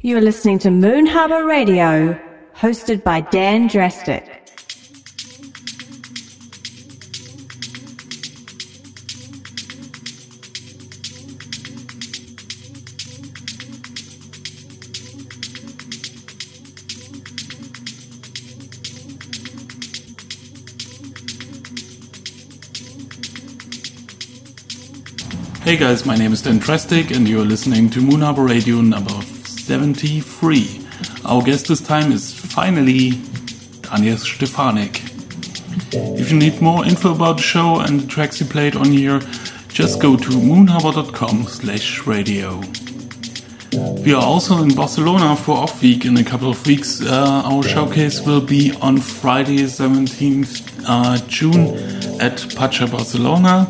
You're listening to Moon Harbour Radio, hosted by Dan Drastic. Hey guys, my name is Dan Drastic and you're listening to Moon Harbour Radio number 73. Our guest this time is finally Daniel Stefanik. If you need more info about the show and the tracks he played on here, just go to moonharbour.com slash radio. We are also in Barcelona for Off Week in a couple of weeks. Uh, our showcase will be on Friday, 17th uh, June at Pacha Barcelona.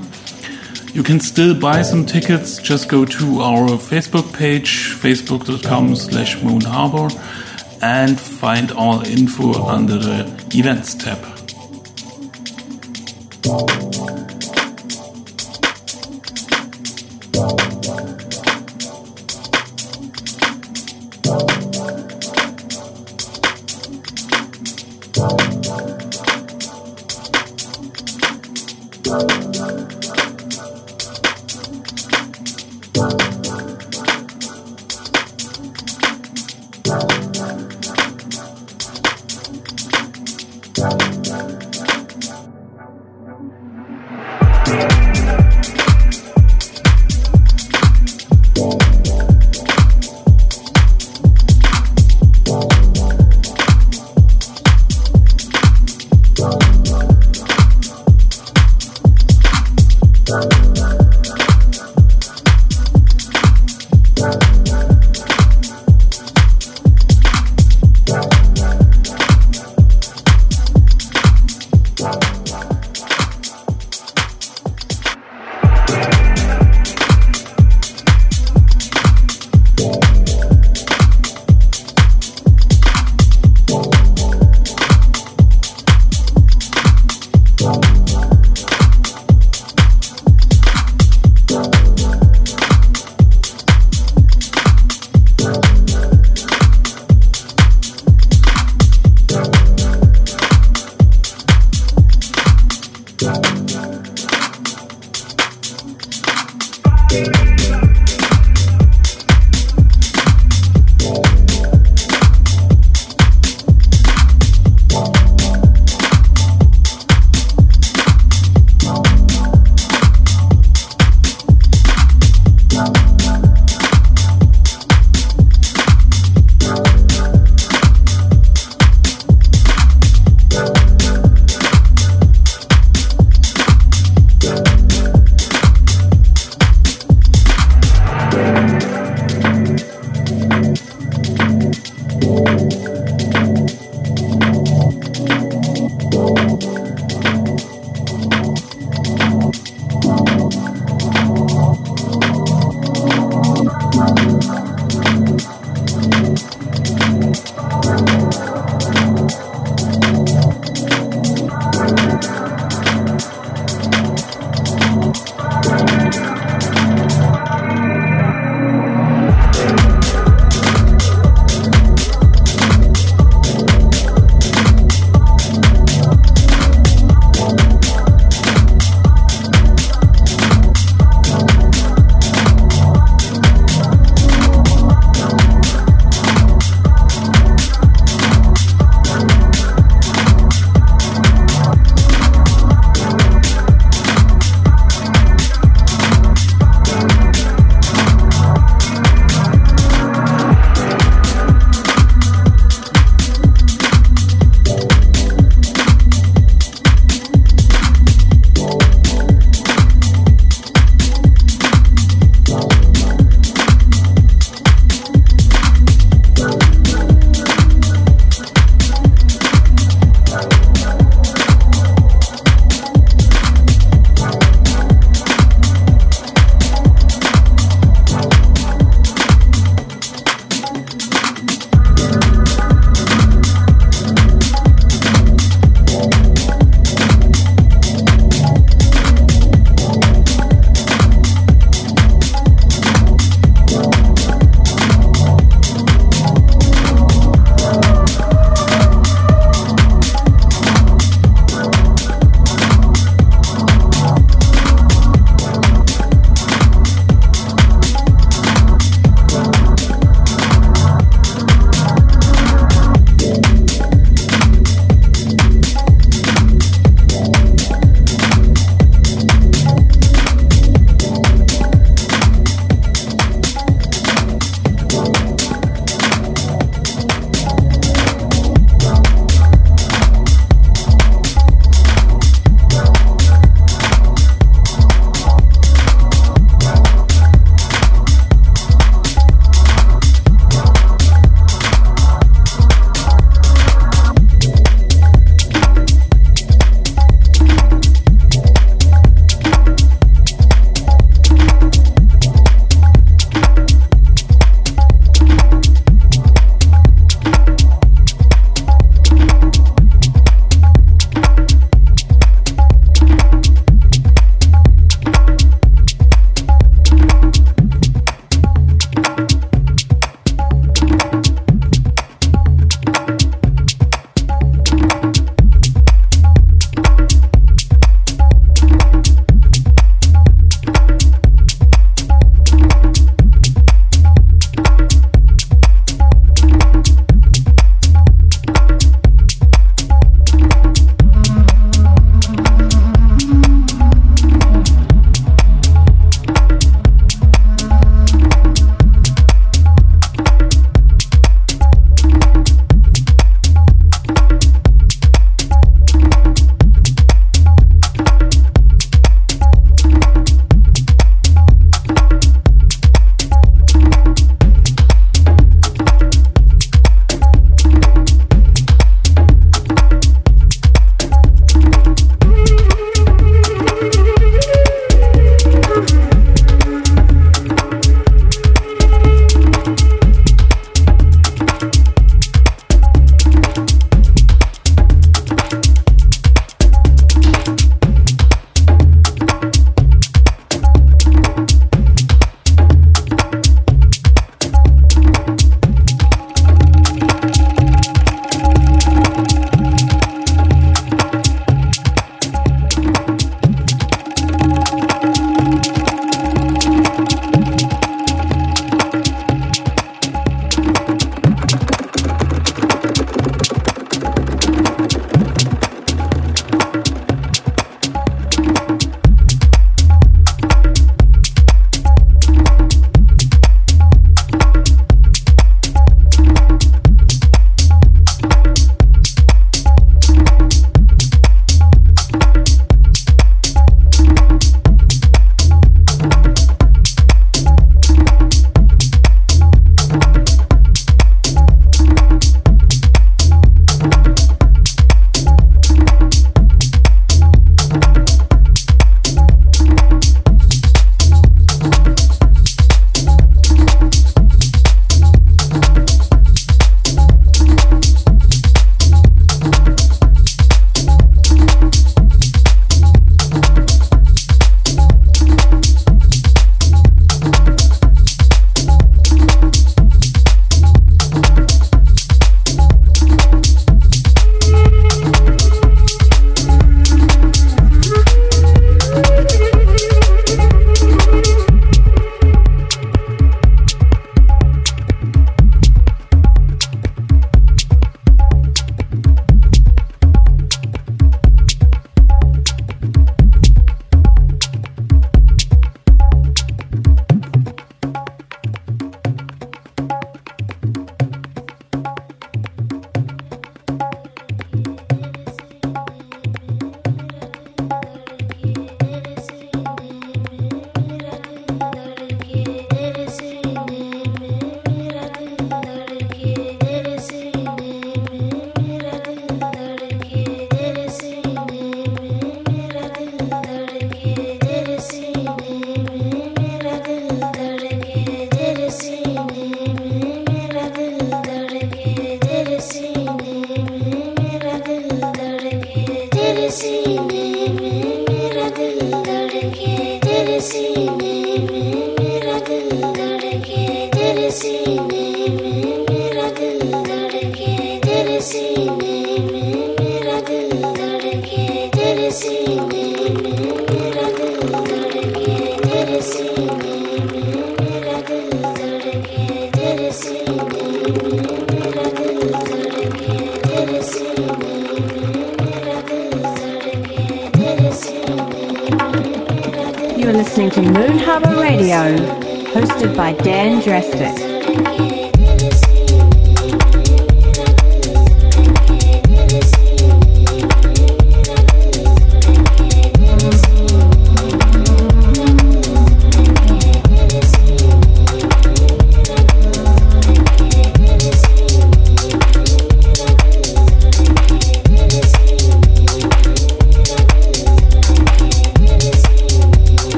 You can still buy some tickets. Just go to our Facebook page, facebook.com slash moonharbour, and find all info under the events tab.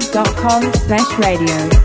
moonharbour.com slash radio.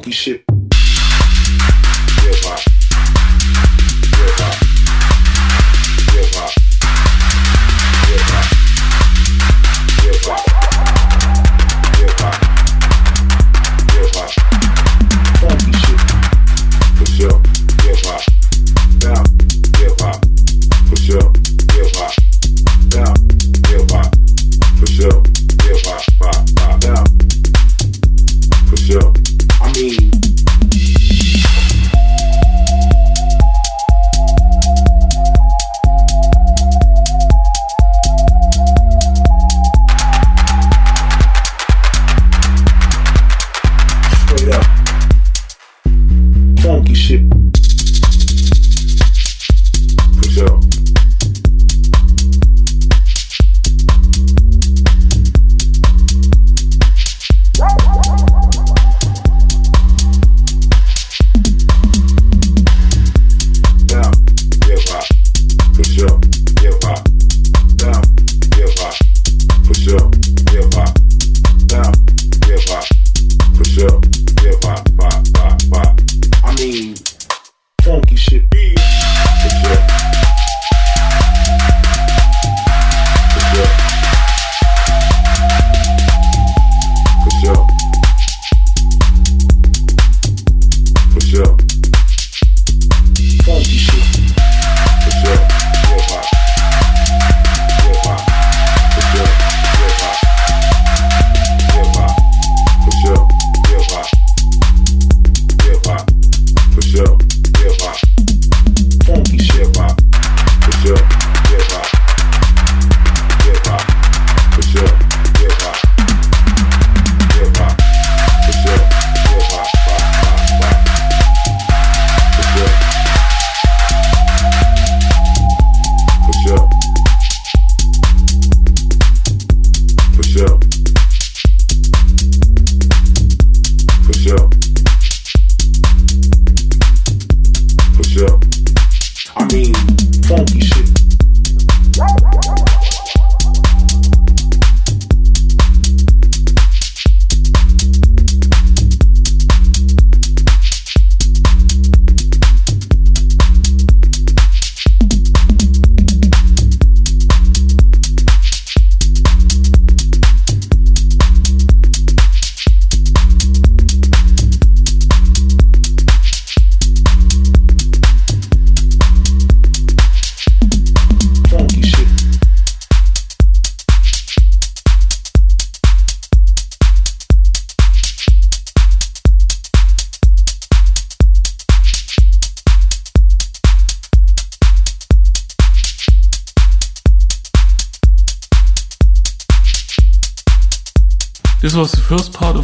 cliché.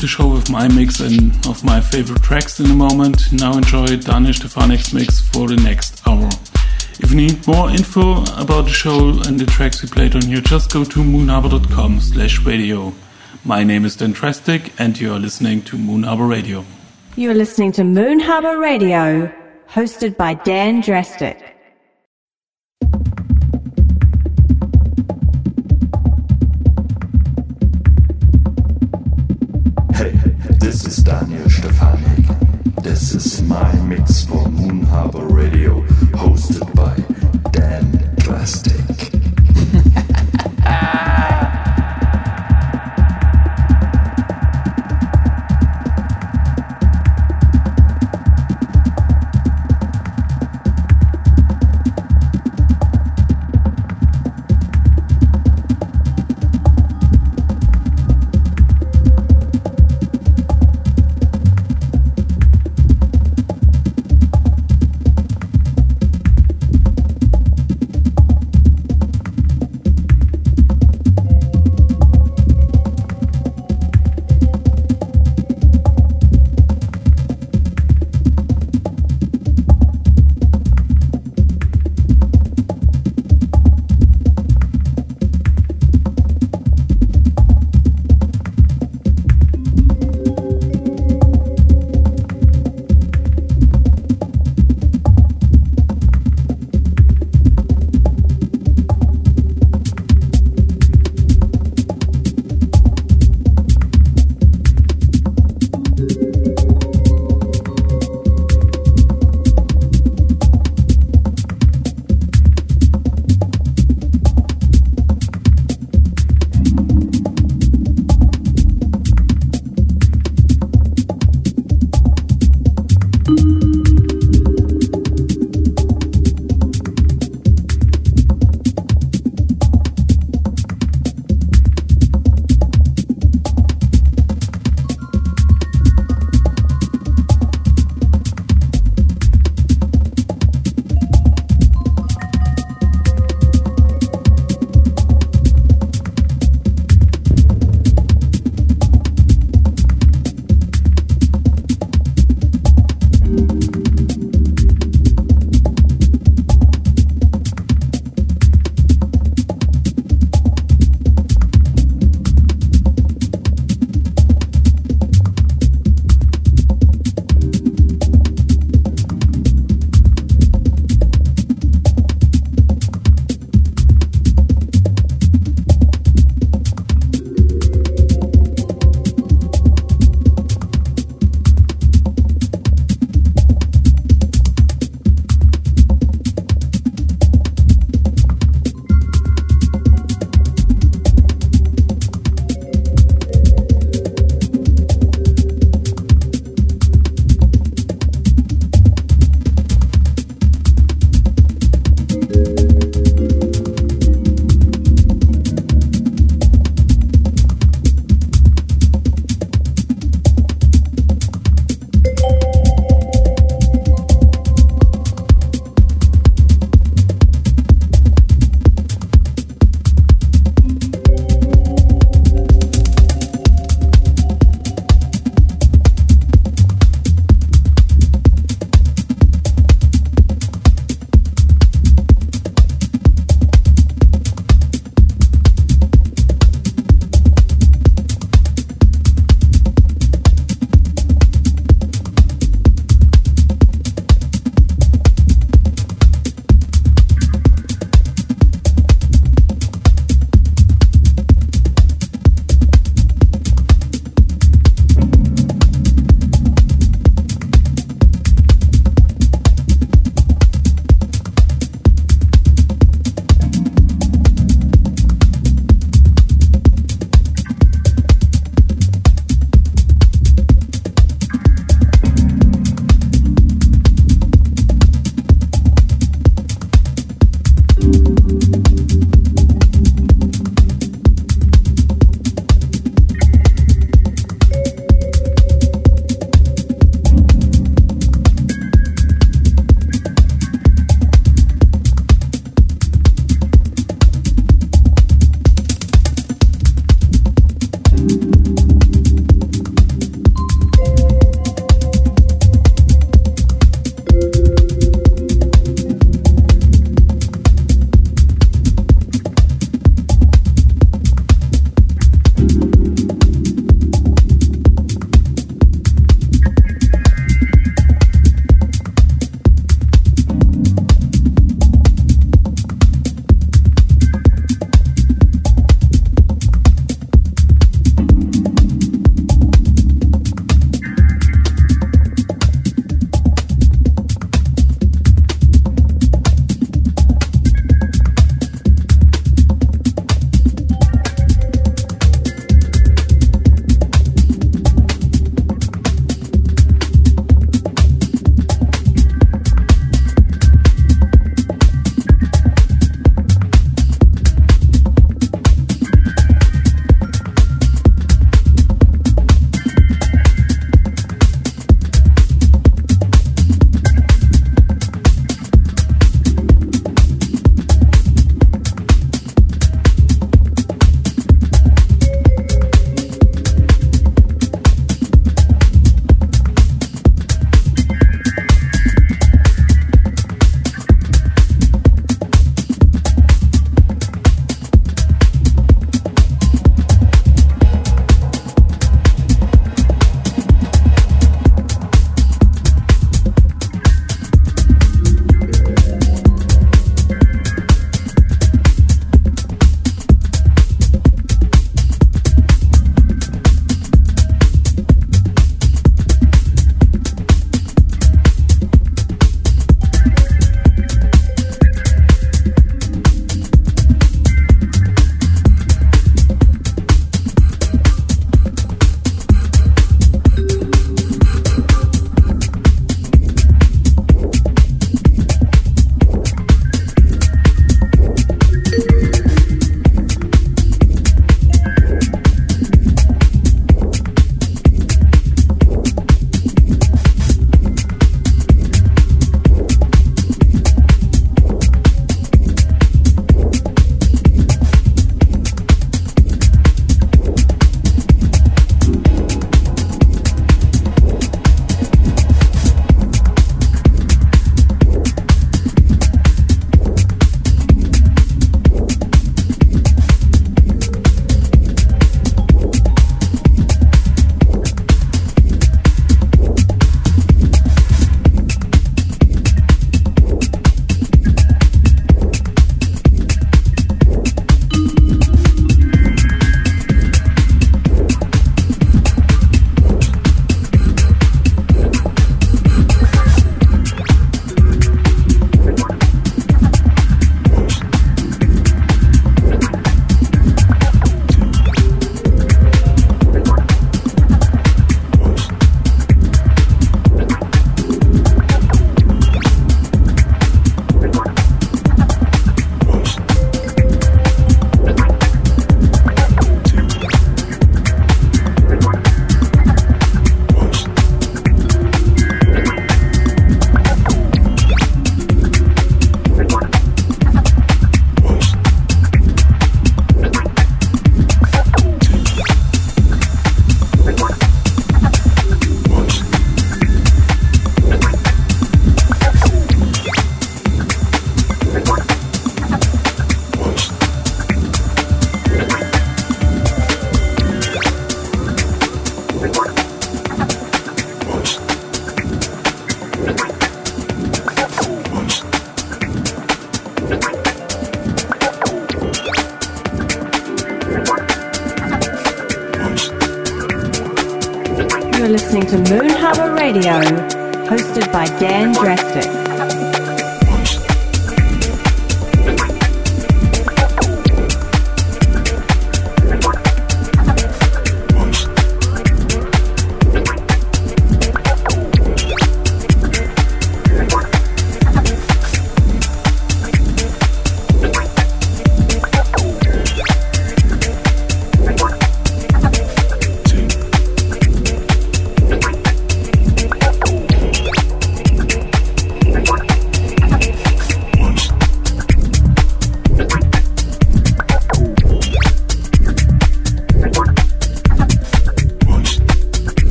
The show with my mix and of my favorite tracks in a moment. Now enjoy Daniel Stefanik's mix for the next hour. If you need more info about the show and the tracks we played on here, just go to moonharbour.com slash radio. My name is Dan Drastic and you are listening to Moon Harbour Radio. You're listening to Moon Harbour Radio, hosted by Dan Drastic. This is my mix for Moon Harbour Radio, hosted by Dan Drastic.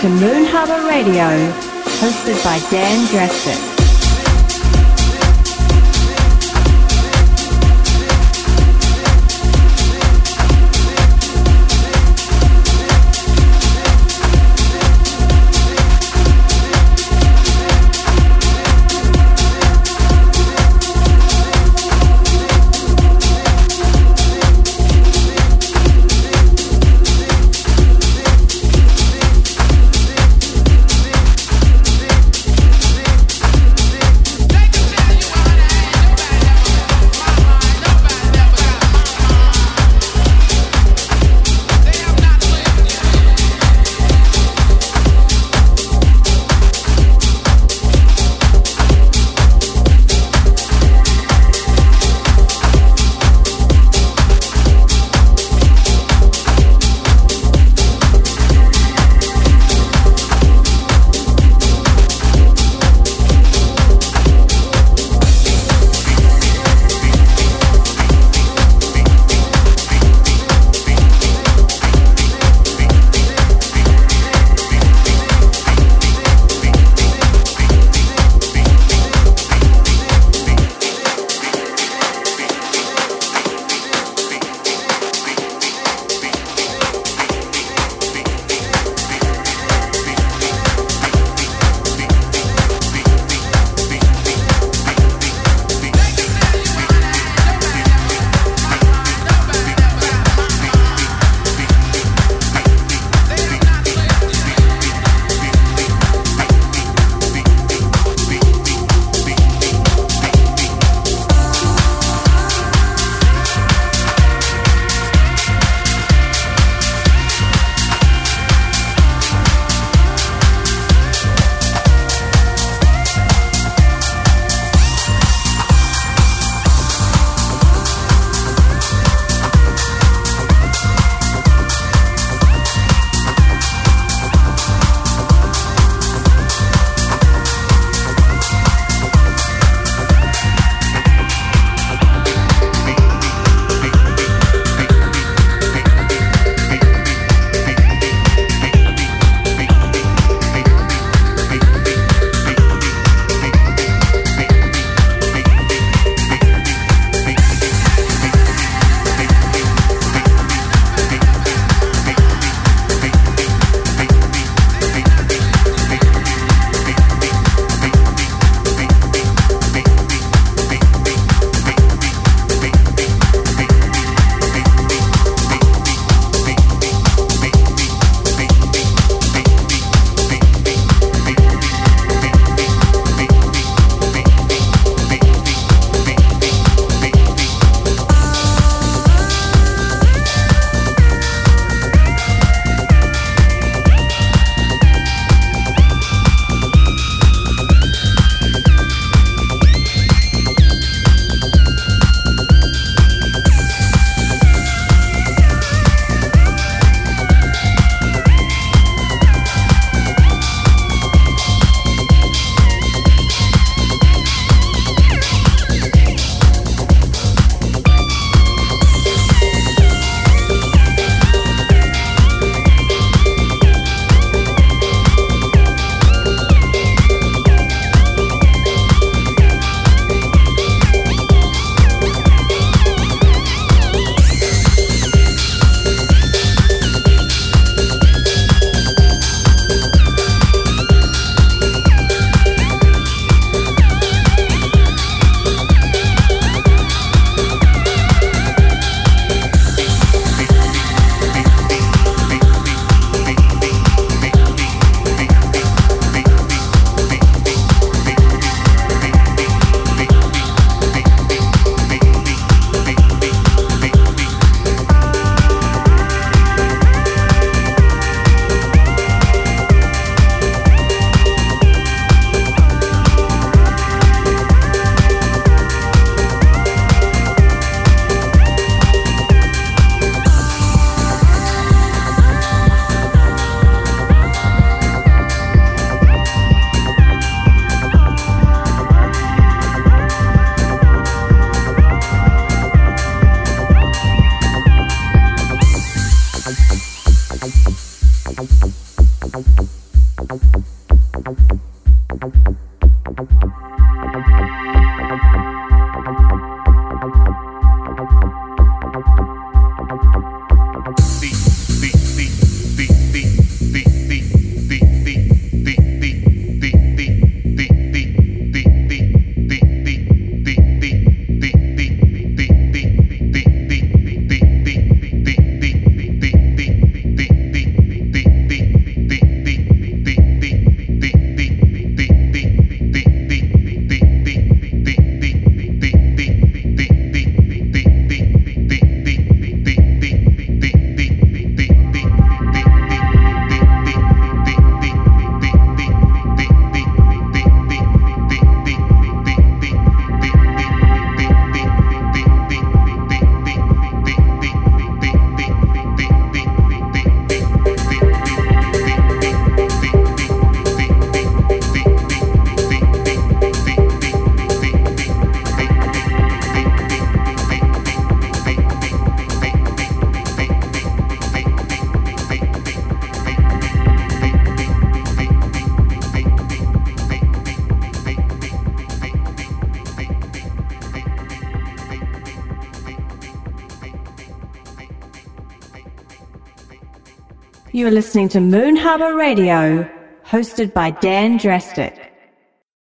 To Moon Harbour Radio, hosted by Dan Drastic. You are listening to Moon Harbour Radio, hosted by Dan Drastic.